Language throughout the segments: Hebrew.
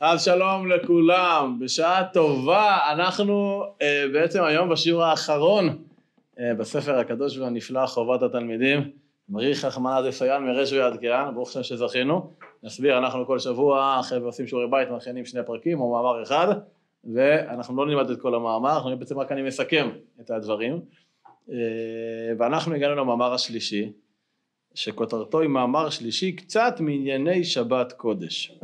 אז שלום לכולם, בשעה טובה, אנחנו uh, בעצם היום בשיעור האחרון uh, בספר הקדוש והנפלא חובת התלמידים, מריך רחמנא דסיין מרש ויד קהן, ברוך השם שזכינו, נסביר, אנחנו כל שבוע אחרי ועושים שיעורי בית מכינים שני פרקים או מאמר אחד ואנחנו לא נלמד את כל המאמר, אנחנו בעצם רק אני מסכם את הדברים. uh, ואנחנו הגענו למאמר השלישי שכותרתו היא מאמר שלישי קצת מענייני שבת קודש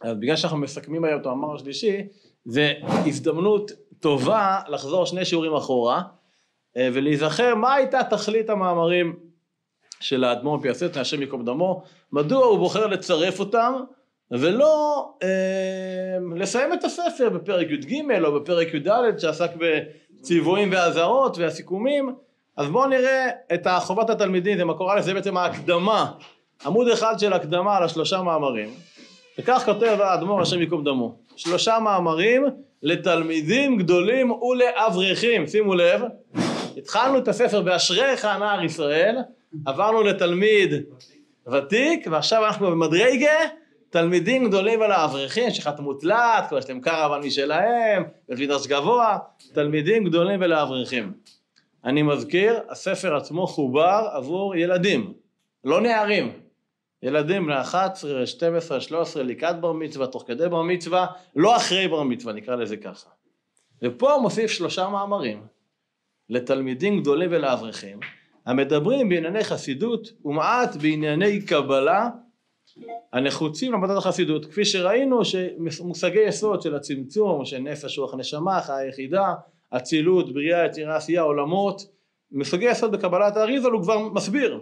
אז בגלל שאנחנו מסכמים היום את המאמר השלישי, זה הזדמנות טובה לחזור שני שיעורים אחורה אה, ולהיזכר מה הייתה תכלית המאמרים של האדמו"ר פיאסט, השם ייקום דמו, מדוע הוא בוחר לצרף אותם ולא אה, לסיים את הספר בפרק י"ג או בפרק י"ד שעסק בציוויים ואזהרות והסיכומים. אז בואו נראה את חובת התלמידים, זה מקור א', זה בעצם ההקדמה, עמוד אחד של הקדמה על השלושה מאמרים וכך כותב האדמו"ר השם ייקום דמו שלושה מאמרים לתלמידים גדולים ולאברכים. שימו לב התחלנו את הספר באשריך נער ישראל עברנו לתלמיד ותיק ועכשיו אנחנו במדרגה תלמידים גדולים ולאברכים שחתמו תלת כבר יש להם קרוון משלהם בפידרש גבוה תלמידים גדולים ולאברכים. אני מזכיר הספר עצמו חובר עבור ילדים לא נערים ילדים בני 11, 12, 13 לקראת בר מצווה, תוך כדי בר מצווה, לא אחרי בר מצווה, נקרא לזה ככה. ופה מוסיף שלושה מאמרים לתלמידים גדולים ולאברכים, המדברים בענייני חסידות ומעט בענייני קבלה הנחוצים למדד החסידות. כפי שראינו שמושגי יסוד של הצמצום, של נפש, רוח, נשמה, חיה יחידה, אצילות, בריאה, יצירה, עשייה, עולמות, מושגי יסוד בקבלת האריזל הוא כבר מסביר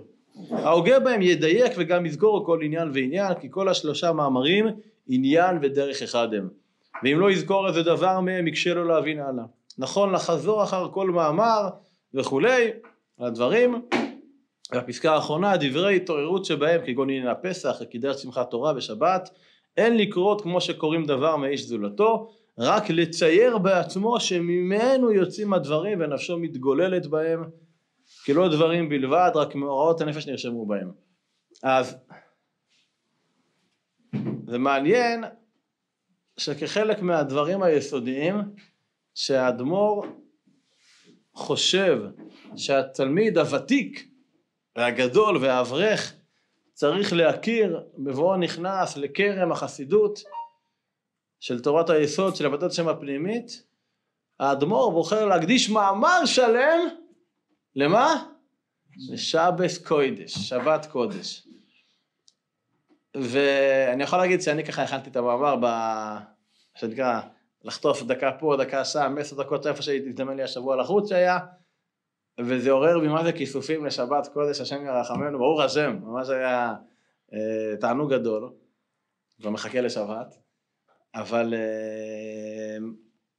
ההוגה בהם ידייק וגם יזכור כל עניין ועניין כי כל השלושה מאמרים עניין ודרך אחד הם. ואם לא יזכור איזה דבר מהם יקשה לו להבין הלאה. נכון לחזור אחר כל מאמר וכולי הדברים. והפסקה האחרונה דברי התעוררות שבהם כגון עניין הפסח עקידת שמחת תורה ושבת אין לקרות כמו שקוראים דבר מאיש זולתו רק לצייר בעצמו שממנו יוצאים הדברים ונפשו מתגוללת בהם כי לא דברים בלבד, רק מאורעות הנפש נרשמו בהם. אז זה מעניין שכחלק מהדברים היסודיים שהאדמו"ר חושב שהתלמיד הוותיק והגדול והאברך צריך להכיר בבואו נכנס לכרם החסידות של תורת היסוד של עבודת שם הפנימית האדמו"ר בוחר להקדיש מאמר שלם למה? לשבס קוידש, שבת קודש. ואני יכול להגיד שאני ככה הכנתי את המאמר ב... שנקרא לחטוף דקה פה, דקה שם, עשר דקות איפה שהזדמן לי השבוע לחוץ שהיה, וזה עורר בי מה זה כיסופים לשבת קודש, השם ירחמנו, ברוך השם, ממש היה אה, תענוג גדול, ומחכה לשבת, אבל אה,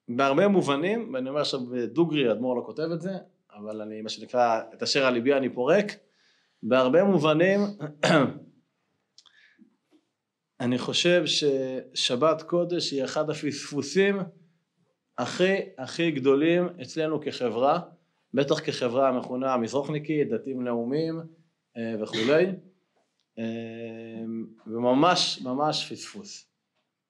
בהרבה מובנים, ואני אומר עכשיו דוגרי, אדמו"ר לא כותב את זה, אבל אני, מה שנקרא, את אשר על ליבי אני פורק. בהרבה מובנים, אני חושב ששבת קודש היא אחד הפספוסים הכי הכי גדולים אצלנו כחברה, בטח כחברה המכונה המזרוחניקית, דתיים לאומיים אה, וכולי, אה, וממש ממש פספוס.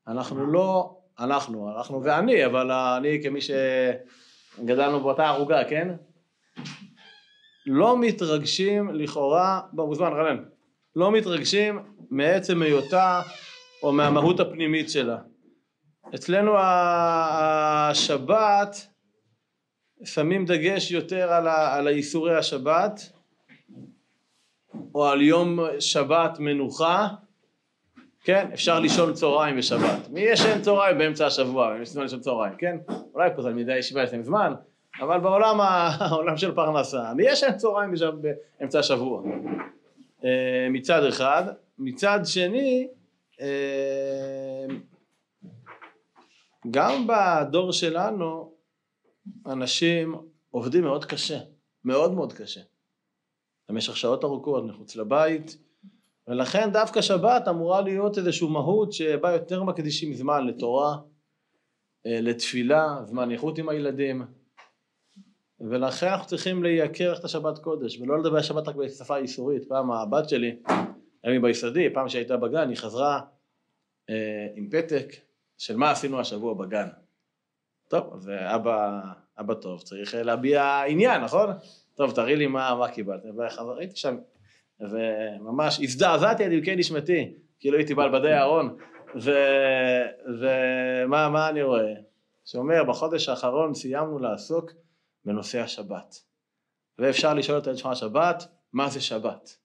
אנחנו לא, אנחנו, אנחנו ואני, אבל אני כמי שגדלנו באותה ערוגה, כן? לא מתרגשים לכאורה, בוא מוזמן רלן, לא מתרגשים מעצם היותה או מהמהות הפנימית שלה. אצלנו השבת שמים דגש יותר על, על האיסורי השבת או על יום שבת מנוחה. כן אפשר לישון צהריים בשבת. מי ישן צהריים באמצע השבוע? מי ישן צהריים כן? אולי פה תלמידי ישיבה יש להם זמן אבל בעולם העולם של פרנסה, ישן צהריים באמצע השבוע. אה, מצד אחד, מצד שני אה, גם בדור שלנו אנשים עובדים מאוד קשה, מאוד מאוד קשה, במשך שעות ארוכות מחוץ לבית ולכן דווקא שבת אמורה להיות איזושהי מהות שבה יותר מקדישים זמן לתורה, אה, לתפילה, זמן איכות עם הילדים ולכן אנחנו צריכים לייקר את השבת קודש ולא לדבר שבת רק בשפה איסורית פעם הבת שלי, היה לי ביסודי, פעם שהייתה בגן היא חזרה אה, עם פתק של מה עשינו השבוע בגן. טוב, אז אבא, אבא טוב, צריך להביע עניין, נכון? טוב, תראי לי מה, מה קיבלת. ראיתי שם, וממש הזדעזעתי עד עמקי נשמתי, כאילו הייתי בעל בדי אהרון, ומה אני רואה? שאומר, בחודש האחרון סיימנו לעסוק בנושא השבת. ואפשר לשאול את הילד השבת, מה זה שבת?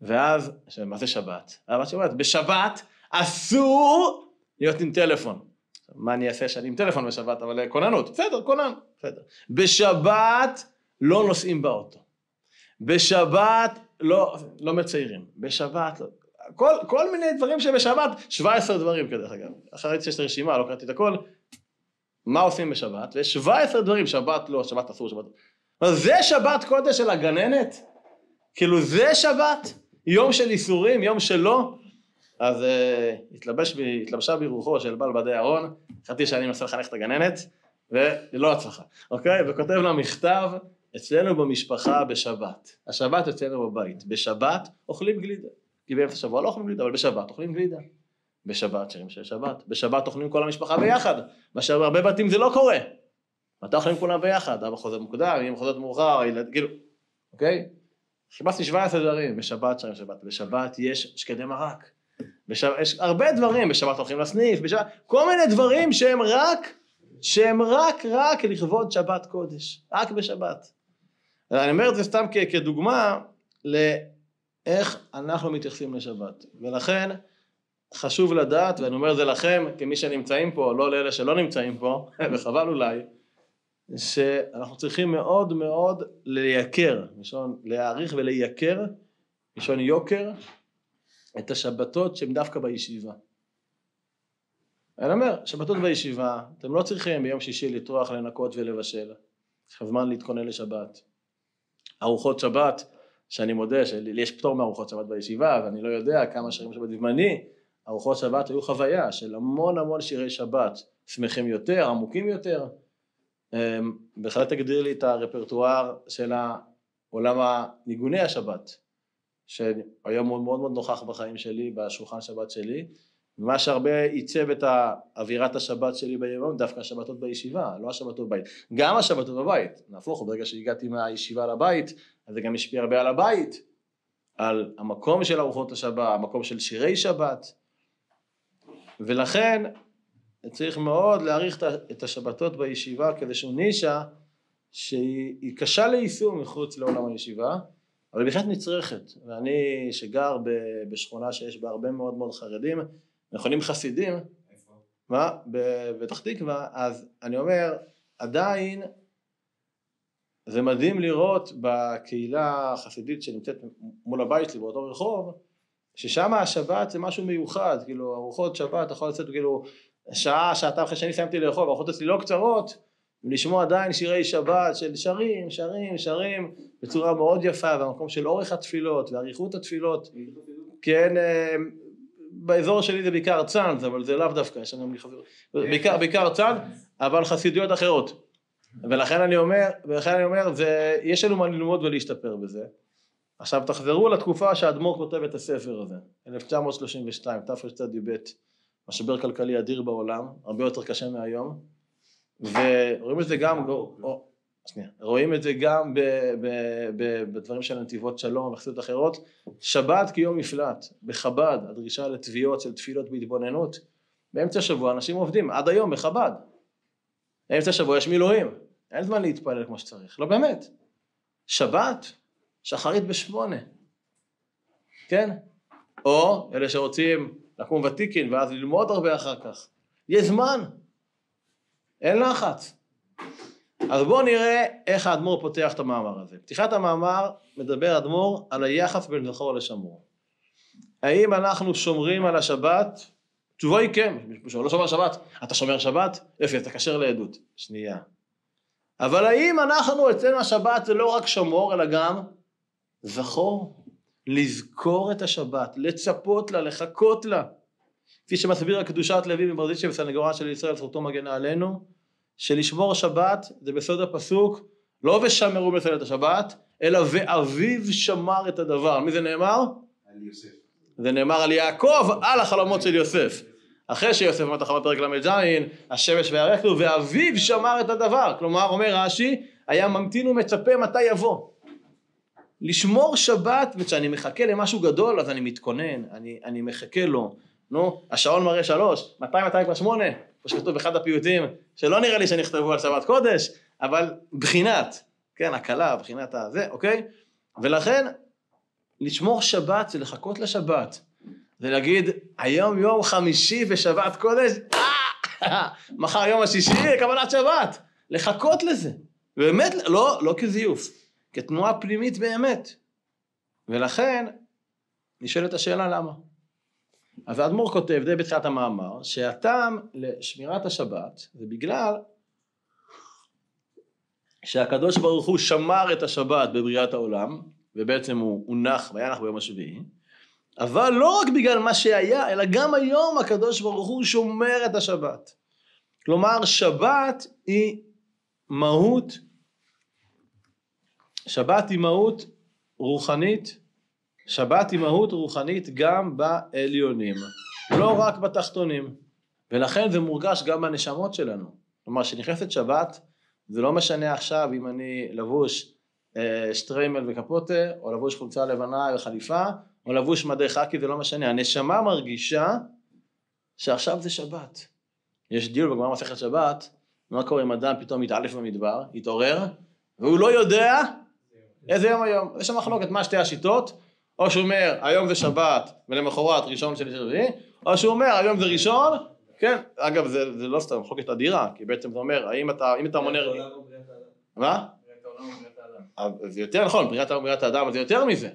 ואז, מה זה שבת? אבל שאומרת, בשבת אסור להיות עם טלפון. מה אני אעשה שאני עם טלפון בשבת, אבל כוננות, בסדר, כונן, בסדר. בשבת לא נוסעים באוטו. בשבת לא, לא מציירים. בשבת לא. כל, כל מיני דברים שבשבת, 17 דברים כדרך אגב. אחרי שיש רשימה, לא קראתי את הכל. מה עושים בשבת? ויש 17 דברים, שבת לא, שבת אסור, שבת... זה שבת קודש של הגננת? כאילו זה שבת? יום של איסורים, יום שלא? אז uh, התלבש בי, התלבשה ברוחו של בעל בדי אהרון, חשבתי שאני מנסה לחנך את הגננת, ולא הצלחה, אוקיי? וכותב לה מכתב, אצלנו במשפחה בשבת, השבת אצלנו בבית, בשבת אוכלים גלידה, כי באמצע השבוע לא אוכלים גלידה, אבל בשבת אוכלים גלידה. בשבת שירים של שבת, בשבת אוכלים כל המשפחה ביחד, מה שהרבה בתים זה לא קורה. מתי אוכלים כולם ביחד? אבא חוזר מוקדם, אמא חוזרת מאוחר, ילד, כאילו, אוקיי? חיפשתי 17 דברים, בשבת שירים שבת, בשבת יש שקדי מרק. בשבת, יש הרבה דברים, בשבת הולכים לסניף, בשבת, כל מיני דברים שהם רק, שהם רק רק לכבוד שבת קודש, רק בשבת. אני אומר את זה סתם כדוגמה לאיך אנחנו מתייחסים לשבת, ולכן חשוב לדעת, ואני אומר את זה לכם, כמי שנמצאים פה, לא לאלה שלא נמצאים פה, וחבל אולי, שאנחנו צריכים מאוד מאוד לייקר, לשון להעריך ולייקר, לשון יוקר, את השבתות שהן דווקא בישיבה. אני אומר, שבתות בישיבה, אתם לא צריכים ביום שישי לטרוח, לנקות ולבשל. יש לכם זמן להתכונן לשבת. ארוחות שבת, שאני מודה שלי יש פטור מארוחות שבת בישיבה, ואני לא יודע כמה שירים שבת בזמני, ארוחות שבת היו חוויה של המון המון שירי שבת, שמחים יותר, עמוקים יותר. אמ, בהחלט תגדיר לי את הרפרטואר של עולם הניגוני השבת. שהיום מאוד מאוד מאוד נוכח בחיים שלי, בשולחן שבת שלי, ומה שהרבה עיצב את אווירת השבת שלי ביום, דווקא השבתות בישיבה, לא השבתות בבית. גם השבתות בבית, נהפוך, ברגע שהגעתי מהישיבה לבית, אז זה גם השפיע הרבה על הבית, על המקום של ארוחות השבת, המקום של שירי שבת, ולכן צריך מאוד להעריך את השבתות בישיבה כאיזושהי נישה שהיא קשה ליישום מחוץ לעולם הישיבה, אבל היא בהחלט נצרכת, ואני שגר בשכונה שיש בה הרבה מאוד מאוד חרדים, מכונים חסידים, איפה? מה? בפתח תקווה, אז אני אומר, עדיין זה מדהים לראות בקהילה החסידית שנמצאת מול הבית שלי באותו רחוב, ששם השבת זה משהו מיוחד, כאילו ארוחות שבת, אתה יכול לצאת כאילו שעה, שעתיים אחרי שאני סיימתי לאכול, ארוחות אצלי לא קצרות, ולשמוע עדיין שירי שבת של שרים, שרים, שרים, בצורה מאוד יפה, במקום של אורך התפילות ואריכות התפילות, כן, אה, באזור שלי זה בעיקר צאנז, אבל זה לאו דווקא, יש לנו בעיקר, בעיקר צאנז, אבל חסידויות אחרות. ולכן אני אומר, ולכן אני אומר, זה, יש לנו מה ללמוד ולהשתפר בזה. עכשיו תחזרו לתקופה שהאדמו"ר כותב את הספר הזה, 1932, תרצ"ב, משבר כלכלי אדיר בעולם, הרבה יותר קשה מהיום, ורואים את זה גם, או, שנייה, רואים את זה גם ב, ב, ב, בדברים של נתיבות שלום וחסידות אחרות, שבת כיום מפלט, בחב"ד, הדרישה לתביעות של תפילות בהתבוננות, באמצע השבוע אנשים עובדים, עד היום בחב"ד, באמצע השבוע יש מילואים, אין זמן להתפלל כמו שצריך, לא באמת, שבת, שחרית בשמונה, כן? או אלה שרוצים לקום ותיקין ואז ללמוד הרבה אחר כך, יש זמן, אין לחץ. אז בואו נראה איך האדמו"ר פותח את המאמר הזה. פתיחת המאמר מדבר אדמו"ר על היחס בין זכור לשמור. האם אנחנו שומרים על השבת? תשובה היא כן, מישהו לא שומר שבת, אתה שומר שבת? יופי, אתה כשר לעדות. שנייה. אבל האם אנחנו, אצלנו השבת זה לא רק שמור, אלא גם זכור? לזכור את השבת, לצפות לה, לחכות לה. כפי שמסביר הקדושת לוי מברדיצ'ה בסנגוריה של ישראל, זכותו מגנה עלינו, שלשמור שבת זה בסוד הפסוק, לא ושמרו את השבת, אלא ואביו שמר את הדבר. מי זה נאמר? על יוסף. זה נאמר על יעקב, על החלומות של יוסף. אחרי שיוסף אמר תחמה פרק ל"ז, השמש והירח ואביו שמר את הדבר. כלומר, אומר רש"י, היה ממתין ומצפה מתי יבוא. לשמור שבת, וכשאני מחכה למשהו גדול, אז אני מתכונן, אני, אני מחכה לו. נו, השעון מראה שלוש, מתי מתי כבר שמונה? כמו שכתוב באחד הפיוטים, שלא נראה לי שנכתבו על שבת קודש, אבל בחינת, כן, הקלה, בחינת הזה, אוקיי? ולכן, לשמור שבת זה לחכות לשבת. זה להגיד, היום יום חמישי ושבת קודש, אה, מחר יום השישי, קבלת שבת. לחכות לזה. באמת, לא, לא כזיוף, כתנועה פנימית באמת. ולכן, נשאלת השאלה למה. אז האדמו"ר כותב, די בתחילת המאמר, שהטעם לשמירת השבת זה בגלל שהקדוש ברוך הוא שמר את השבת בבריאת העולם, ובעצם הוא הונח וינח ביום השביעי, אבל לא רק בגלל מה שהיה, אלא גם היום הקדוש ברוך הוא שומר את השבת. כלומר, שבת היא מהות, שבת היא מהות רוחנית, שבת היא מהות רוחנית גם בעליונים, לא רק בתחתונים, ולכן זה מורגש גם בנשמות שלנו. כלומר, כשנכנסת שבת, זה לא משנה עכשיו אם אני לבוש אה, שטריימל וקפוטה, או לבוש חולצה לבנה וחליפה, או לבוש מדי חאקי, זה לא משנה. הנשמה מרגישה שעכשיו זה שבת. יש דיון בגמרא מסכת שבת, מה קורה אם אדם פתאום מתעלף במדבר, יתעורר, והוא לא יודע איזה יום היום. יש שם מחלוקת מה שתי השיטות, או שהוא אומר היום זה שבת ולמחרת ראשון שני רביעי, או שהוא אומר היום זה ראשון, כן, אגב זה, זה לא סתם מחלוקת אדירה, כי בעצם זה אומר האם אתה, אם אתה מונה... מה? זה יותר נכון, בריאת העולם ובריאת האדם, זה יותר מזה.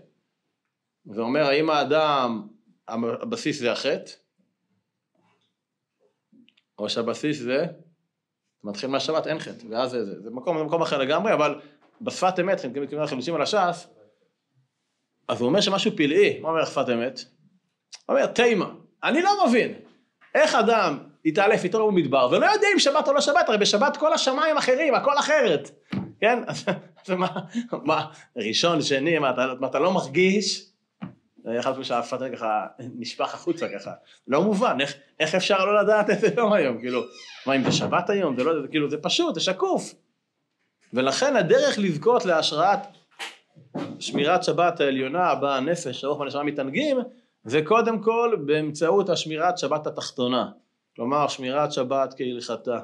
זה אומר האם האדם, הבסיס זה החטא, או שהבסיס זה, מתחיל מהשבת אין חטא, ואז זה, זה, זה מקום, זה מקום אחר לגמרי, אבל בשפת אמת, אתם מתכוונים לחילושים על הש"ס, אז הוא אומר שמשהו פלאי, מה אומר שפת אמת? הוא אומר, תימה, אני לא מבין, איך אדם יתעלף איתו במדבר, ולא יודע אם שבת או לא שבת, הרי בשבת כל השמיים אחרים, הכל אחרת, כן? אז מה, מה, ראשון, שני, מה, אתה, מה, אתה לא מרגיש? אחד שהשפת ככה נשפך החוצה ככה, לא מובן, איך, איך אפשר לא לדעת איזה יום היום, כאילו, מה אם זה שבת היום, זה לא, זה, כאילו, זה פשוט, זה שקוף. ולכן הדרך לזכות להשראת שמירת שבת העליונה בה הנפש, הרוח והנשמה מתענגים, זה קודם כל באמצעות השמירת שבת התחתונה. כלומר, שמירת שבת כהלכתה,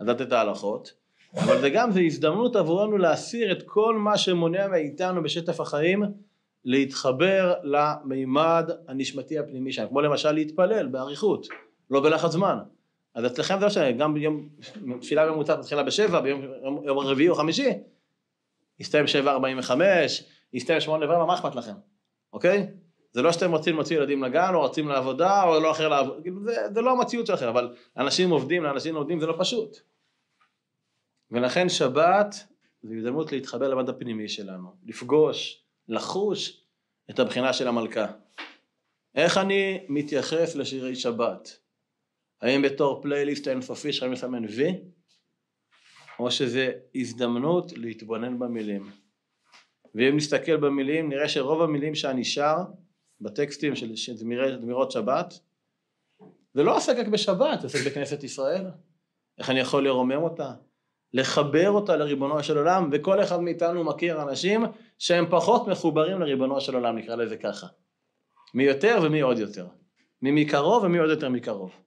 לדעת את ההלכות, אבל זה גם, זה הזדמנות עבורנו להסיר את כל מה שמונע מאיתנו בשטף החיים, להתחבר למימד הנשמתי הפנימי שלנו, כמו למשל להתפלל באריכות, לא בלחץ זמן. אז אצלכם זה לא משנה, גם ביום, תפילה ממוצעת מתחילה בשבע, ביום יום רביעי או חמישי, יסתיים שבע ארבעים וחמש, יסתיים שמונה ורבע, מה אכפת לכם, אוקיי? זה לא שאתם רוצים להוציא ילדים לגן, או רוצים לעבודה, או לא אחר לעבוד, כאילו, זה, זה לא המציאות שלכם, אבל אנשים עובדים, לאנשים עובדים זה לא פשוט. ולכן שבת זה הזדמנות להתחבר למד הפנימי שלנו, לפגוש, לחוש את הבחינה של המלכה. איך אני מתייחס לשירי שבת? האם בתור פלייליסט אינסופי שאני מסמן וי? או שזה הזדמנות להתבונן במילים. ואם נסתכל במילים נראה שרוב המילים שאני שר בטקסטים של זמירות שבת זה לא עוסק רק בשבת, זה עוסק בכנסת ישראל. איך אני יכול לרומם אותה? לחבר אותה לריבונו של עולם, וכל אחד מאיתנו מכיר אנשים שהם פחות מחוברים לריבונו של עולם, נקרא לזה ככה. מי יותר ומי עוד יותר. מי מקרוב ומי עוד יותר מקרוב.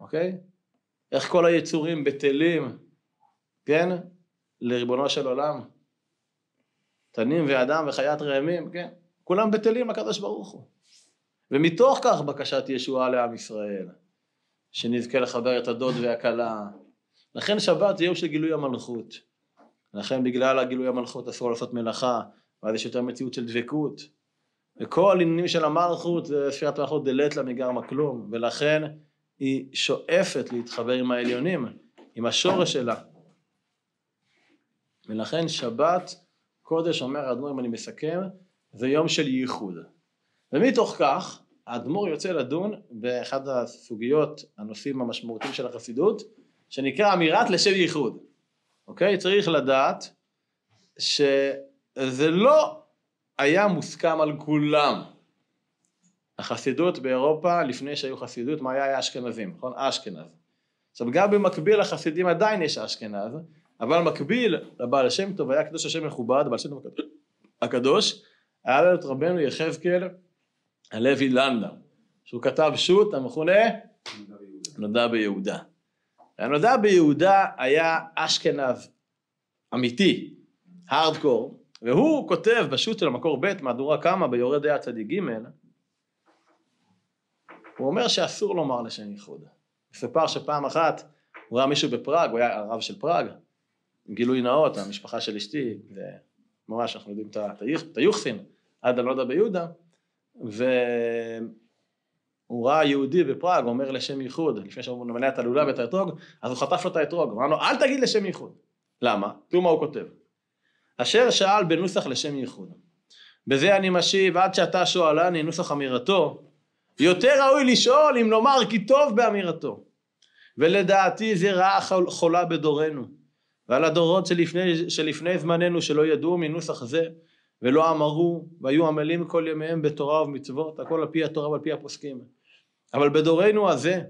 אוקיי? איך כל היצורים בטלים, כן? לריבונו של עולם. תנים ואדם וחיית רעמים, כן? כולם בטלים לקדוש ברוך הוא. ומתוך כך בקשת ישועה לעם ישראל, שנזכה לחבר את הדוד והכלה. לכן שבת זה יום של גילוי המלכות. לכן בגלל הגילוי המלכות אסור לעשות מלאכה, ואז יש יותר מציאות של דבקות. וכל עניינים של המלכות זה ספירת מלכות דלת לה מגרמה כלום, ולכן היא שואפת להתחבר עם העליונים, עם השורש שלה. ולכן שבת קודש, אומר האדמו"ר אם אני מסכם, זה יום של ייחוד. ומתוך כך האדמו"ר יוצא לדון באחד הסוגיות, הנושאים המשמעותיים של החסידות, שנקרא אמירת לשם ייחוד. אוקיי? צריך לדעת שזה לא היה מוסכם על כולם. החסידות באירופה, לפני שהיו חסידות, מה היה? היה אשכנזים, נכון? אשכנז. עכשיו גם במקביל לחסידים עדיין יש אשכנז, אבל מקביל לבעל שם טוב היה קדוש השם מכובד, בעל שם טוב הקדוש, היה לנו את רבנו יחזקאל הלוי לנדאו, שהוא כתב שו"ת המכונה נודע ביהודה. הנודע ביהודה היה אשכנז אמיתי, הארדקור, והוא כותב בשו"ת של המקור ב' מהדורה כמה ביורד דעה צדיק ג' הוא אומר שאסור לומר לשם ייחוד. מספר שפעם אחת הוא ראה מישהו בפראג, הוא היה הרב של פראג, גילוי נאות, המשפחה של אשתי, ממש אנחנו יודעים את היוחסין, עד הלודה ביהודה, והוא ראה יהודי בפראג אומר לשם ייחוד, לפני שהוא ממלא את הלולה ואת האתרוג, אז הוא חטף לו את האתרוג, הוא אמר לו אל תגיד לשם ייחוד. למה? תראו מה הוא כותב. אשר שאל בנוסח לשם ייחוד. בזה אני משיב עד שאתה שואלני נוסח אמירתו יותר ראוי לשאול אם לומר כי טוב באמירתו. ולדעתי זה רעה חולה בדורנו. ועל הדורות שלפני, שלפני זמננו שלא ידעו מנוסח זה ולא אמרו והיו עמלים כל ימיהם בתורה ובמצוות הכל על פי התורה ועל פי הפוסקים. אבל בדורנו הזה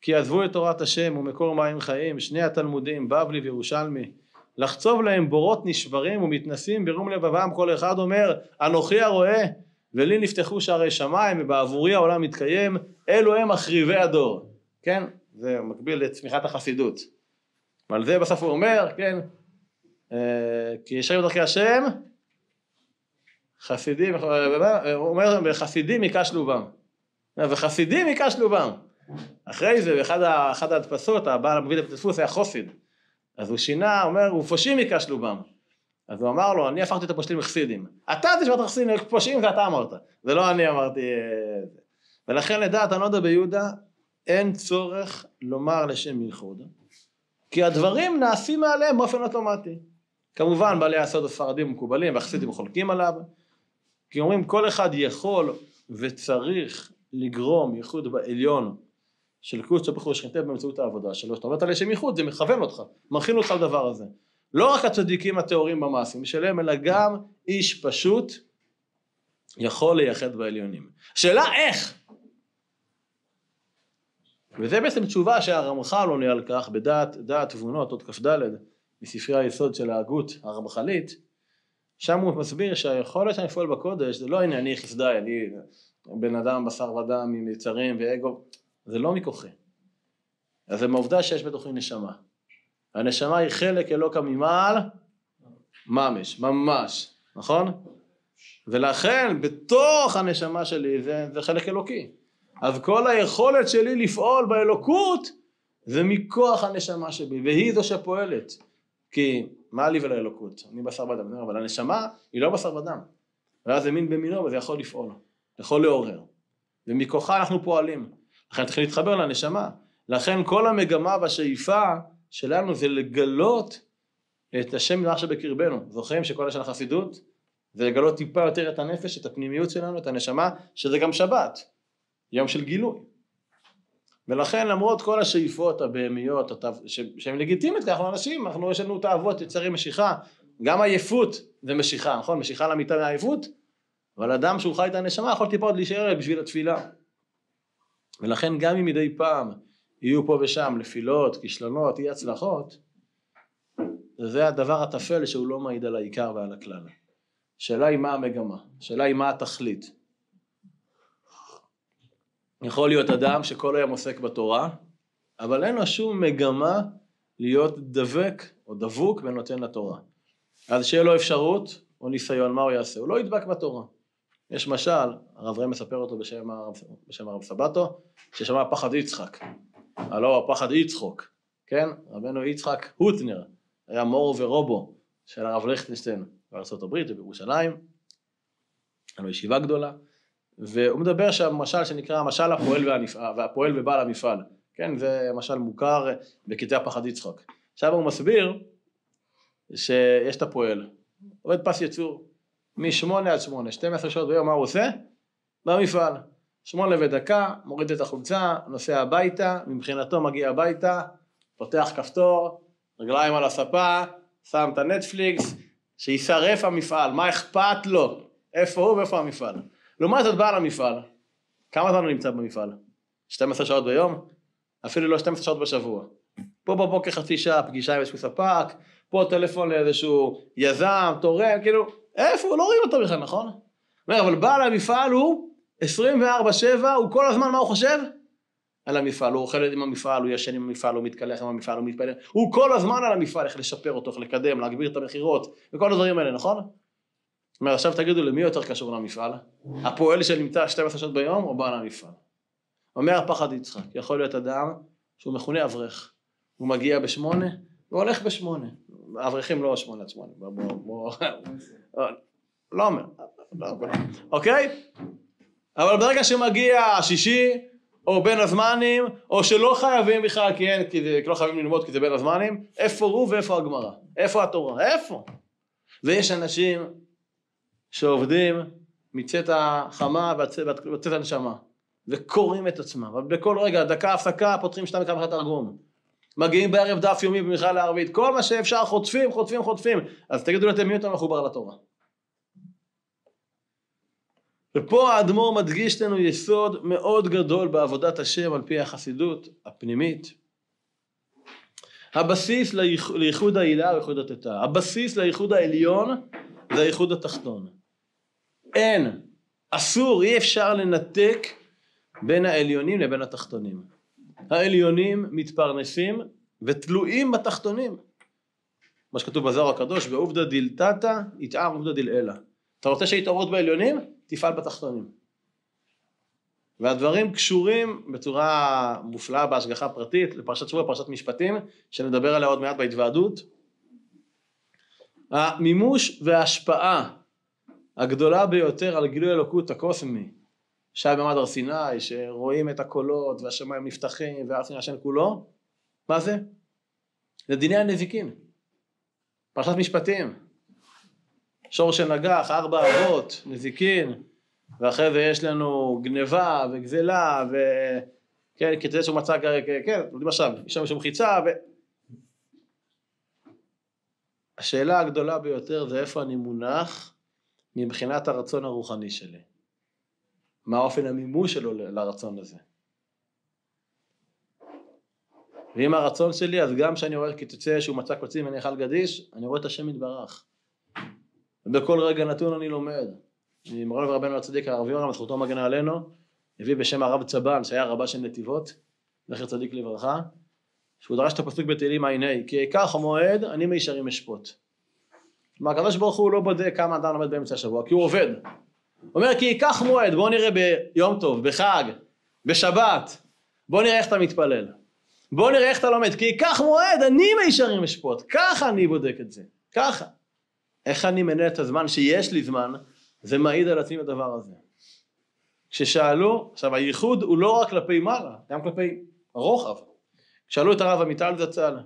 כי עזבו את תורת השם ומקור מים חיים שני התלמודים בבלי וירושלמי לחצוב להם בורות נשברים ומתנסים ברום לבבם כל אחד אומר אנוכי הרואה ולי נפתחו שערי שמיים ובעבורי העולם מתקיים אלו הם מחריבי הדור. כן? זה מקביל לצמיחת החסידות. ועל זה בסוף הוא אומר כן אה, כי ישרים דרכי השם חסידים הוא אומר וחסידים היכה שלובם וחסידים היכה שלובם אחרי זה באחד ההדפסות הבעל המוביל לדפוס היה חוסיד. אז הוא שינה אומר ופושעים היכה שלובם אז הוא אמר לו, אני הפכתי את הפושטים לחסידים. אתה זה שאמרת חסידים פושעים, זה אתה אמרת. זה לא אני אמרתי... אה, ולכן לדעת הנודה ביהודה, אין צורך לומר לשם ייחוד, כי הדברים נעשים מעליהם באופן אוטומטי. כמובן בעלי הסוד הספרדים מקובלים והחסידים חולקים עליו, כי אומרים כל אחד יכול וצריך לגרום ייחוד בעליון של קודש הוא שכינתב באמצעות העבודה שלו, זאת אומרת על לשם ייחוד זה מכוון אותך, מכין אותך לדבר הזה. לא רק הצדיקים הטהורים במעשים שלהם, אלא גם איש פשוט יכול לייחד בעליונים. שאלה איך? וזה בעצם תשובה שהרמח"ל עונה על כך בדעת דעת תבונות, עוד כ"ד, מספרי היסוד של ההגות הרמח"לית, שם הוא מסביר שהיכולת שאני לפעול בקודש זה לא הנה אני חסדי, אני בן אדם בשר ודם עם יצרים ואגו, זה לא מכוחי. אז זה מהעובדה שיש בתוכי נשמה. הנשמה היא חלק אלוקא ממעל ממש, ממש, נכון? ולכן בתוך הנשמה שלי זה, זה חלק אלוקי. אז כל היכולת שלי לפעול באלוקות זה מכוח הנשמה שבי, והיא זו שפועלת. כי מה לי ולאלוקות? אני בשר ודם, אבל הנשמה היא לא בשר ודם. ואז זה מין במינו וזה יכול לפעול, יכול לעורר. ומכוחה אנחנו פועלים. לכן צריכים להתחבר לנשמה. לכן כל המגמה והשאיפה שלנו זה לגלות את השם מלאך שבקרבנו. זוכרים שכל השנה חסידות זה לגלות טיפה יותר את הנפש, את הפנימיות שלנו, את הנשמה, שזה גם שבת, יום של גילוי. ולכן למרות כל השאיפות הבהמיות שהן לגיטימיות, כי אנחנו אנשים, אנחנו יש לנו תאוות, יצרי משיכה, גם עייפות זה משיכה, נכון? משיכה למיטה מעייפות, אבל אדם שהוא חי את הנשמה יכול טיפה עוד להישאר בשביל התפילה. ולכן גם אם מדי פעם יהיו פה ושם נפילות, כישלונות, אי הצלחות, זה הדבר הטפל שהוא לא מעיד על העיקר ועל הכלל. השאלה היא מה המגמה, השאלה היא מה התכלית. יכול להיות אדם שכל היום עוסק בתורה, אבל אין לו שום מגמה להיות דבק או דבוק ונותן לתורה. אז שיהיה לו אפשרות או ניסיון, מה הוא יעשה? הוא לא ידבק בתורה. יש משל, הרב ראם מספר אותו בשם הרב, בשם הרב סבתו, ששמע פחד יצחק. הלא הפחד יצחוק, כן? רבנו יצחק הוטנר, היה מור ורובו של הרב ליכטנשטיין בארה"ב ובירושלים, היה לו ישיבה גדולה, והוא מדבר שם משל שנקרא משל הפועל והנפעל, והפועל ובעל המפעל, כן? זה משל מוכר בקטעי הפחד יצחוק. עכשיו הוא מסביר שיש את הפועל, עובד פס יצור, משמונה עד שמונה, 12 שעות ביום, מה הוא עושה? במפעל. שמונה ודקה, מוריד את החולצה, נוסע הביתה, מבחינתו מגיע הביתה, פותח כפתור, רגליים על הספה, שם את הנטפליקס, שישרף המפעל, מה אכפת לו? איפה הוא ואיפה המפעל? לעומת זאת בעל המפעל, כמה זמן הוא נמצא במפעל? 12 שעות ביום? אפילו לא 12 שעות בשבוע. פה בבוקר חצי שעה פגישה עם איזשהו ספק, פה טלפון לאיזשהו יזם, תורם, כאילו, איפה? לא רואים אותו בכלל, נכון? אומר, אבל בעל המפעל הוא 24-7, הוא כל הזמן, מה הוא חושב? על המפעל, הוא אוכל עם המפעל, הוא ישן עם המפעל, הוא מתקלח עם המפעל, הוא מתפלל, הוא כל הזמן על המפעל, איך לשפר אותו, איך לקדם, להגביר את המכירות, וכל הדברים האלה, נכון? זאת אומרת, עכשיו תגידו למי יותר קשור למפעל? הפועל שנמצא 12 שעות ביום או בעל המפעל? אומר הפחד יצחק, יכול להיות אדם שהוא מכונה אברך, הוא מגיע בשמונה והולך בשמונה, אברכים לא שמונה עד שמונה, בוא, בוא, בוא, לא אומר, אוקיי? אבל ברגע שמגיע השישי, או בין הזמנים, או שלא חייבים בכלל, כי אין, כי, כי לא חייבים ללמוד כי זה בין הזמנים, איפה הוא ואיפה הגמרא? איפה התורה? איפה? ויש אנשים שעובדים מצאת החמה ובצאת הנשמה, וקוראים את עצמם, אבל בכל רגע, דקה הפסקה, פותחים שתיים וכמה תרגום. מגיעים בערב דף יומי במכלל הערבית, כל מה שאפשר חוטפים, חוטפים, חוטפים. אז תגידו לי אתם מי יותר מחובר לתורה? ופה האדמו"ר מדגיש לנו יסוד מאוד גדול בעבודת השם על פי החסידות הפנימית. הבסיס לייחוד העילה הוא ייחוד התתה. הבסיס לייחוד העליון זה הייחוד התחתון. אין, אסור, אי אפשר לנתק בין העליונים לבין התחתונים. העליונים מתפרנסים ותלויים בתחתונים. מה שכתוב בזוהר הקדוש, בעובדא דילתתא יתער עובדא דילאלה. אתה רוצה שהתעוררות בעליונים? תפעל בתחתונים. והדברים קשורים בצורה מופלאה בהשגחה פרטית לפרשת שבוע, פרשת משפטים, שנדבר עליה עוד מעט בהתוועדות. המימוש וההשפעה הגדולה ביותר על גילוי אלוקות הקוסמי שהיה במעמד הר סיני, שרואים את הקולות והשמיים נפתחים והר סיני השם כולו, מה זה? זה דיני הנזיקין, פרשת משפטים, שור שנגח, ארבע אבות, נזיקין, ואחרי זה יש לנו גניבה וגזלה וכן, כתבי שהוא מצא, כן, יודעים עכשיו, יש שם משום חיצה ו... השאלה הגדולה ביותר זה איפה אני מונח מבחינת הרצון הרוחני שלי. מה אופן המימוש שלו לרצון הזה. ואם הרצון שלי, אז גם כשאני רואה קיצוצי שהוא מצא קוצים ונאכל גדיש, אני רואה את השם יתברך. ובכל רגע נתון אני לומד. מרון ורבנו הצדיק הרב יורם, זכותו מגנה עלינו, הביא בשם הרב צבן, שהיה רבה של נתיבות, זכר צדיק לברכה, שהוא דרש את הפסוק בתהילים ע"ה, כי אקח מועד, אני מישרים אשפוט. כלומר הקדוש ברוך הוא לא בודק כמה אדם לומד באמצע השבוע, כי הוא עובד. הוא אומר כי ייקח מועד, בוא נראה ביום טוב, בחג, בשבת, בוא נראה איך אתה מתפלל. בוא נראה איך אתה לומד, כי ייקח מועד, אני מישרים אשפוט, ככה אני בודק את זה, ככה. איך אני מנהל את הזמן שיש לי זמן, זה מעיד על עצמי בדבר הזה. כששאלו, עכשיו הייחוד הוא לא רק כלפי מעלה, גם כלפי רוחב. שאלו את הרב עמיטל זצ"ל,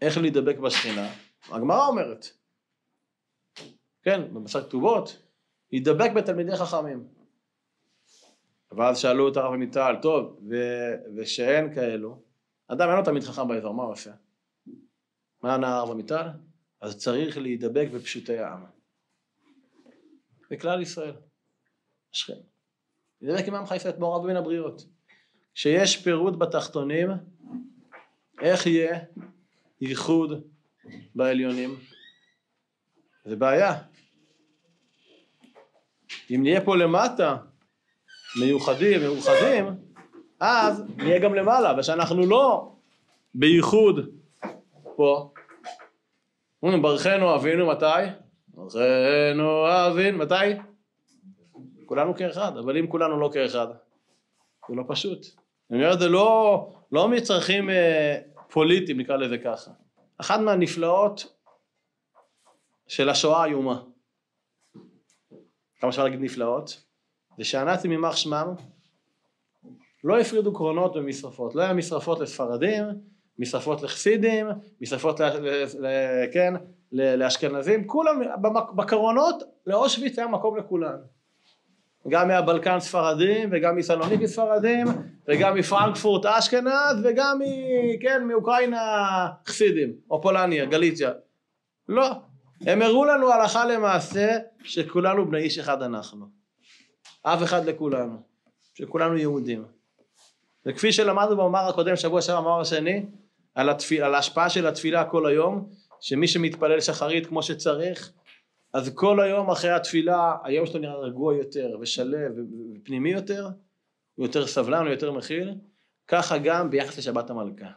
איך להידבק בשכינה? הגמרא אומרת, כן, במסכת כתובות, להידבק בתלמידי חכמים. ואז שאלו את הרב עמיטל, טוב, ו- ושאין כאלו, אדם אין לו תלמיד חכם באזור, מה הוא עושה? מה ענה הרב עמיטל? אז צריך להידבק בפשוטי העם. בכלל ישראל. השכם. להידבק עם עמך ישראל, מעורב בין הבריות. כשיש פירוט בתחתונים, איך יהיה ייחוד בעליונים? זה בעיה. אם נהיה פה למטה מיוחדים, מאוחדים, אז נהיה גם למעלה, ושאנחנו לא בייחוד פה, אומרים ברכנו אבינו מתי? ברכנו אבינו מתי? כולנו כאחד, אבל אם כולנו לא כאחד, זה לא פשוט. אני אומר זה לא, לא מצרכים אה, פוליטיים נקרא לזה ככה. אחת מהנפלאות של השואה האיומה. כמה אפשר להגיד נפלאות? זה שהנאצים יימח שמם לא הפרידו קרונות ומשרפות, לא היה משרפות לספרדים משרפות לחסידים, משרפות ל, ל, ל, כן, ל, לאשכנזים, כולם בקרונות לאושוויץ היה מקום לכולם. גם מהבלקן ספרדים וגם מסלוניקי ספרדים וגם מפרנקפורט אשכנז וגם מ, כן, מאוקראינה חסידים או פולניה, גליציה. לא, הם הראו לנו הלכה למעשה שכולנו בני איש אחד אנחנו. אב אחד לכולנו, שכולנו יהודים. וכפי שלמדנו במאמר הקודם, שבוע שעבר במאמר השני, על, התפיל, על ההשפעה של התפילה כל היום, שמי שמתפלל שחרית כמו שצריך, אז כל היום אחרי התפילה, היום שלו נראה רגוע יותר ושלב ופנימי יותר, הוא יותר סבלן, הוא יותר מכיל, ככה גם ביחס לשבת המלכה.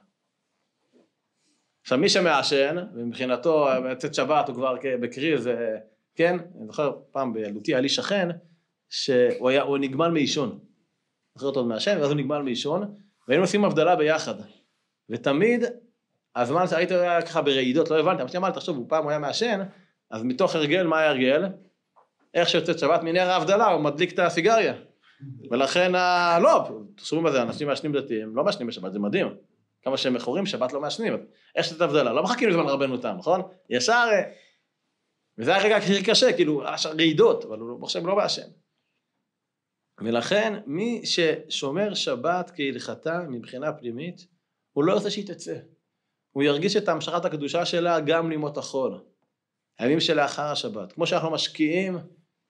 עכשיו מי שמעשן, ומבחינתו לצאת שבת הוא כבר בקרי, זה, כן, אני זוכר פעם בילדותי היה לי שכן, שהוא היה, נגמל מעישון. זוכר אותו מעשן, ואז הוא נגמל מעישון, והיינו עושים הבדלה ביחד. ותמיד, הזמן שהייתי ככה ברעידות, לא הבנתי, אמרתי, תחשוב, הוא פעם היה מעשן, אז מתוך הרגל, מה היה הרגל? איך שיוצאת שבת מנר ההבדלה, הוא מדליק את הסיגריה. ולכן, ה... לא, תחשבו מה זה, אנשים מעשנים דתיים, לא מעשנים בשבת, זה מדהים. כמה שהם מכורים, שבת לא מעשנים. איך שתת הבדלה, לא מחכים לזמן רבנו תם, נכון? ישר... וזה היה הרגע הכי קשה, כאילו, רעידות, אבל הוא עכשיו לא מעשן. ולכן, מי ששומר שבת כהלכתה מבחינה פנימית, הוא לא רוצה שהיא תצא. הוא ירגיש את המשכת הקדושה שלה גם לימות החול. הימים שלאחר השבת. כמו שאנחנו משקיעים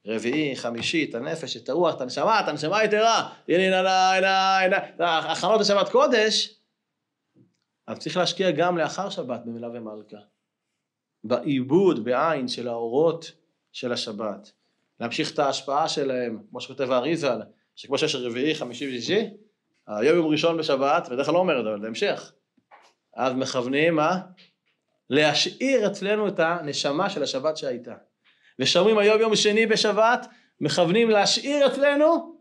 רביעי, חמישי, את הנפש, את הרוח, את הנשמה, את הנשמה היתרה, הנה, הנה, הנה, הכנות לשבת קודש, אז צריך להשקיע גם לאחר שבת במילה ומלכה. בעיבוד, בעין של האורות של השבת. להמשיך את ההשפעה שלהם, כמו שכותב האריזל, שכמו שיש רביעי, חמישי ושישי, היום יום ראשון בשבת, בדרך כלל לא אומר את זה, אבל זה המשך. אז מכוונים, מה? להשאיר אצלנו את הנשמה של השבת שהייתה. ושומרים היום יום שני בשבת, מכוונים להשאיר אצלנו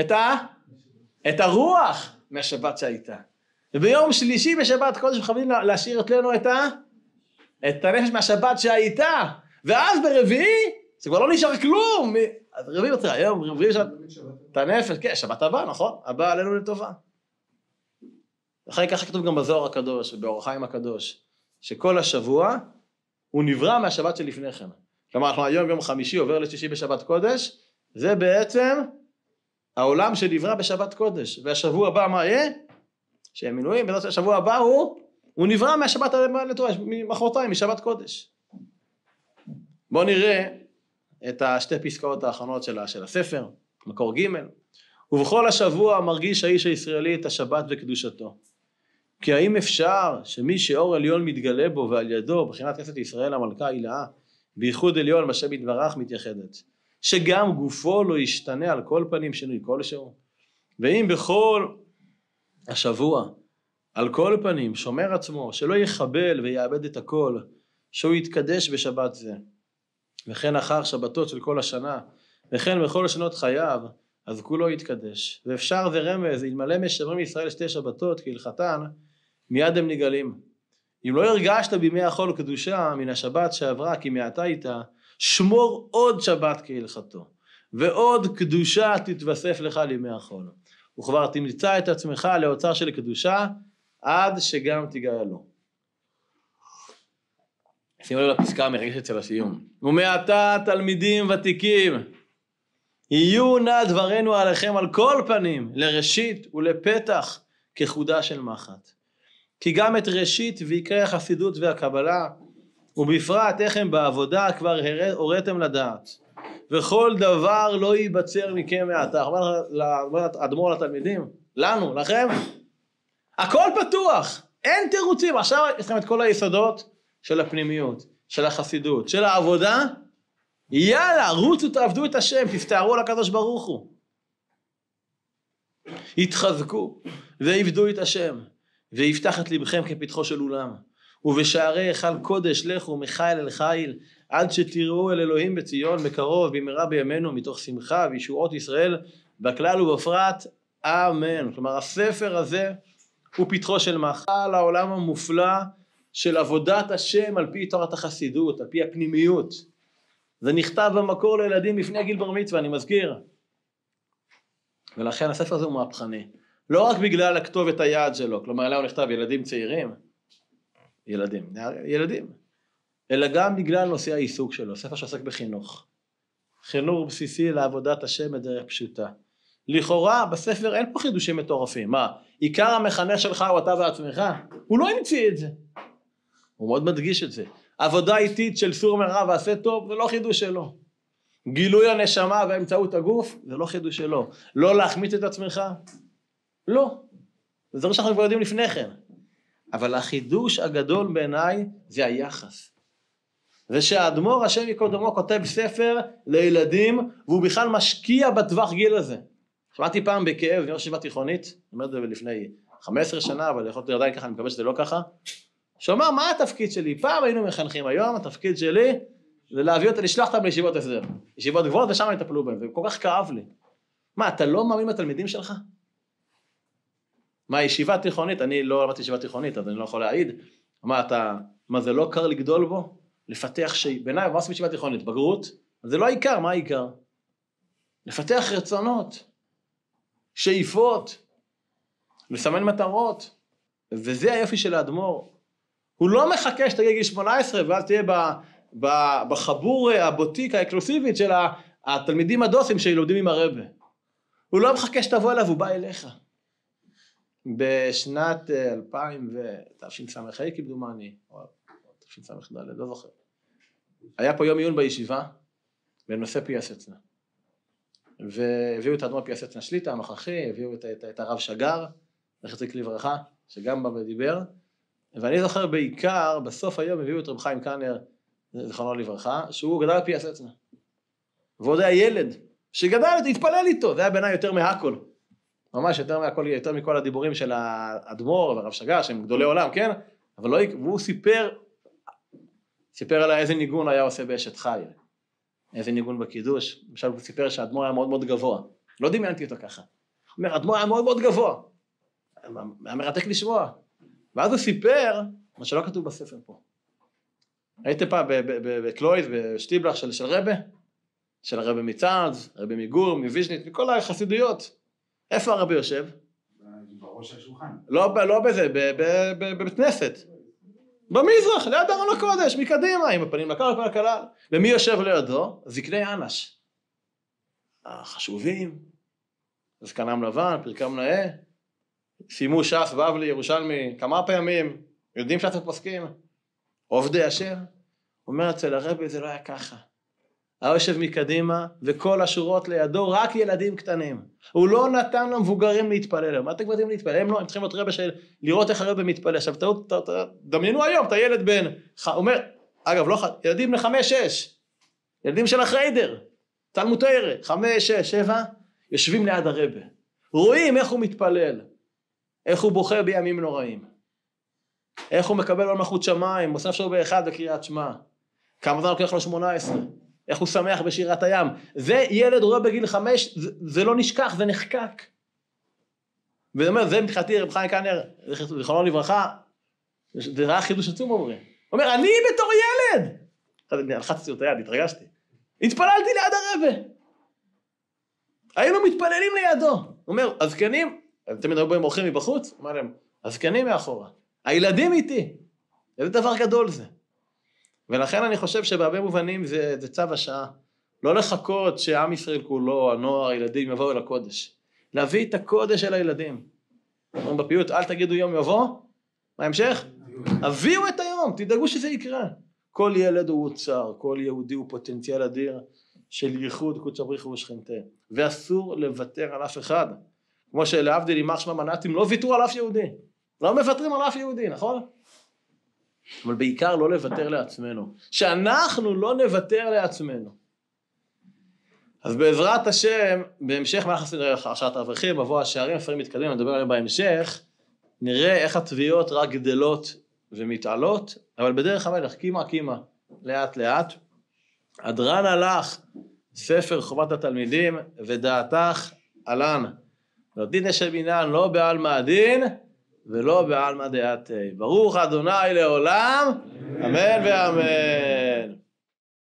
את, ה... את הרוח מהשבת שהייתה. וביום שלישי בשבת קודש מכוונים להשאיר אצלנו את, ה... את הנפש מהשבת שהייתה. ואז ברביעי זה כבר לא נשאר כלום. אז רביעי בצרה, היום רביעי שבת, את הנפש, כן, שבת הבאה, נכון? הבאה עלינו לטובה. לכן ככה כתוב גם בזוהר הקדוש, באור החיים הקדוש. שכל השבוע הוא נברא מהשבת שלפני כן. כלומר, אנחנו היום יום חמישי עובר לשישי בשבת קודש, זה בעצם העולם שנברא בשבת קודש. והשבוע הבא מה יהיה? שיהיה מילואים, השבוע הבא הוא, הוא נברא מהשבת לתורה, ממחרתיים, משבת קודש. בואו נראה את השתי פסקאות האחרונות של, של הספר, מקור ג' ובכל השבוע מרגיש האיש הישראלי את השבת וקדושתו. כי האם אפשר שמי שאור עליון מתגלה בו ועל ידו בחינת כנסת ישראל המלכה הילאה בייחוד עליון מה שמתברך מתייחדת? שגם גופו לא ישתנה על כל פנים שינוי כלשהו? ואם בכל השבוע על כל פנים שומר עצמו שלא יחבל ויאבד את הכל שהוא יתקדש בשבת זה וכן אחר שבתות של כל השנה וכן בכל שנות חייו אז כולו יתקדש ואפשר זה רמז אלמלא משמרים ישראל שתי שבתות כהלכתן מיד הם נגאלים. אם לא הרגשת בימי החול קדושה מן השבת שעברה כי מעתה איתה, שמור עוד שבת כהלכתו, ועוד קדושה תתווסף לך לימי החול. וכבר תמצא את עצמך לאוצר של קדושה, עד שגם תגאלו. שימו לב לפסקה המרגשת של הסיום. ומעתה תלמידים ותיקים, יהיו נא דברינו עליכם על כל פנים, לראשית ולפתח כחודה של מחט. כי גם את ראשית ועיקרי החסידות והקבלה ובפרט איך הם בעבודה כבר הוריתם לדעת וכל דבר לא ייבצר מכם מעתה. אומר האדמו"ר לתלמידים, לנו, לכם, הכל פתוח, אין תירוצים, עכשיו יש לכם את כל היסודות של הפנימיות, של החסידות, של העבודה, יאללה, רוצו תעבדו את השם, תסתערו על הקדוש ברוך הוא. יתחזקו ועבדו את השם. ויפתח את לבכם כפתחו של אולם. ובשערי היכל קודש לכו מחיל אל חיל, עד שתראו אל אלוהים בציון בקרוב במהרה בימינו מתוך שמחה וישועות ישראל בכלל ובפרט אמן. כלומר הספר הזה הוא פתחו של מחל העולם המופלא של עבודת השם על פי תורת החסידות, על פי הפנימיות. זה נכתב במקור לילדים לפני גיל בר מצווה, אני מזכיר. ולכן הספר הזה הוא מהפכני. לא רק בגלל הכתובת היעד שלו, כלומר עליו נכתב ילדים צעירים, ילדים, ילדים, אלא גם בגלל נושא העיסוק שלו, ספר שעוסק בחינוך. חינוך בסיסי לעבודת השם בדרך פשוטה. לכאורה בספר אין פה חידושים מטורפים, מה, עיקר המחנך שלך הוא אתה בעצמך? הוא לא המציא את זה. הוא מאוד מדגיש את זה. עבודה איטית של סור מרע ועשה טוב זה לא חידוש שלו. גילוי הנשמה באמצעות הגוף, זה לא חידוש שלו. לא להחמיץ את עצמך? לא. זה דברים שאנחנו כבר יודעים לפני כן. אבל החידוש הגדול בעיניי זה היחס. ושהאדמו"ר השם ייקום דמו כותב ספר לילדים והוא בכלל משקיע בטווח גיל הזה. שמעתי פעם בכאב, אני ישיבה תיכונית, אני אומר את זה לפני 15 שנה, אבל יכול להיות עדיין ככה, אני מקווה שזה לא ככה, שאומר מה התפקיד שלי? פעם היינו מחנכים, היום התפקיד שלי זה להביא אותה, לשלוח אותם לישיבות הסדר. ישיבות גבוהות ושם יטפלו בהם, וכל כך כאב לי. מה, אתה לא מאמין בתלמידים שלך? מה, ישיבה תיכונית, אני לא למדתי ישיבה תיכונית, אז אני לא יכול להעיד. מה, אתה, מה זה לא קר לגדול בו? לפתח ש... בעיניי, מה עושים ישיבה תיכונית? בגרות? זה לא העיקר, מה העיקר? לפתח רצונות, שאיפות, לסמן מטרות, וזה היופי של האדמו"ר. הוא לא מחכה שתגיע גיל 18 ואז תהיה ב, ב, בחבור הבוטיק האקלוסיבית של התלמידים הדוסים שלומדים עם הרבה. הוא לא מחכה שתבוא אליו, הוא בא אליך. בשנת 2000 ו... תשס"ה כמדומני, או תשס"ד, לא זוכר. היה פה יום עיון בישיבה בנושא פיאסצנה. והביאו את האדמו"ר פיאסצנה שליטה, הנוכחי, הביאו את, את, את הרב שגר, זכר לברכה, שגם בא ודיבר. ואני זוכר בעיקר, בסוף היום הביאו את רב חיים קאנר, זכרונו לברכה, שהוא גדל על פיאסצנה. ועוד היה ילד, שגדל, התפלל איתו, זה היה בעיניי יותר מהכל. ממש יותר מהכל, יותר מכל הדיבורים של האדמו"ר והרב שגר, שהם גדולי עולם, כן? אבל לא, והוא סיפר, סיפר עליי איזה ניגון היה עושה באשת חי, איזה ניגון בקידוש, למשל הוא סיפר שהאדמו"ר היה מאוד מאוד גבוה, לא דמיינתי אותו ככה, הוא אומר, האדמו"ר היה מאוד מאוד גבוה, היה מרתק לשמוע, ואז הוא סיפר, מה שלא כתוב בספר פה, הייתם פעם בקלויד, בשטיבלח של, של רבה? של הרבי מצאנז, רבי מגור, מוויז'נית, מכל החסידויות. איפה הרבי יושב? בראש השולחן. לא, לא בזה, בבית כנסת. במזרח, ליד ארון הקודש, מקדימה, עם הפנים לקר ופנים לקלל. ומי יושב לידו? זקני אנש. החשובים, זקנם לבן, פרקם נאה, סיימו ש"ס, בבלי, ירושלמי, כמה פעמים, יודעים שאתם פוסקים, עובדי אשר. אומר אצל הרבי זה לא היה ככה. היה יושב מקדימה, וכל השורות לידו רק ילדים קטנים. הוא לא נתן למבוגרים להתפלל. מה אתם יודעים להתפלל? הם לא, הם צריכים להיות רבה של לראות איך הרבי מתפלל. עכשיו טעות, דמיינו היום את הילד בן, אומר, אגב, לא, ילדים בני חמש, שש, ילדים של החיידר, תלמוד תרא, חמש, שש, שבע, יושבים ליד הרבה. רואים איך הוא מתפלל, איך הוא בוחר בימים נוראים. איך הוא מקבל על מלכות שמיים, עושה עכשיו באחד בקריאת שמע. כמה זמן לוקח לו שמונה עשרה. איך הוא שמח בשירת הים. זה ילד רואה בגיל חמש, זה, זה לא נשכח, זה נחקק. ואני אומר, זה מבחינתי רב חיים קאנר, זיכרונו לברכה, זה היה חידוש עצום אומרים. הוא אומר, אני בתור ילד! לחצתי אותו יד, התרגשתי. התפללתי ליד הרבה. היינו מתפללים לידו. הוא אומר, הזקנים, תמיד היו באים אורחים מבחוץ, אמר להם, הזקנים מאחורה. הילדים איתי. איזה דבר גדול זה. ולכן אני חושב שבהרבה מובנים זה, זה צו השעה. לא לחכות שעם ישראל כולו, הנוער, הילדים יבואו אל הקודש. להביא את הקודש אל הילדים. אומרים בפיוט, אל תגידו יום יבוא, מה ההמשך? הביאו את היום, תדאגו שזה יקרה. כל ילד הוא אוצר, כל יהודי הוא פוטנציאל אדיר של ייחוד קודש הבריחו ושכנתה. ואסור לוותר על אף אחד. כמו שלהבדיל יימח שמע מנעתים, לא ויתרו על אף יהודי. לא מוותרים על אף יהודי, נכון? אבל בעיקר לא לוותר לעצמנו. שאנחנו לא נוותר לעצמנו. אז בעזרת השם, בהמשך מהלך הרשעת האברכים, מבוא השערים, הספרים מתקדמים, נדבר עליהם בהמשך, נראה איך התביעות רק גדלות ומתעלות, אבל בדרך המלך, קימה קימה, לאט לאט. הדרן הלך, ספר חובת התלמידים, ודעתך עלן. לא דין אשר בינן לא בעלמא הדין, ולא בעלמא דעתי. ברוך אדוני לעולם, אמן ואמן.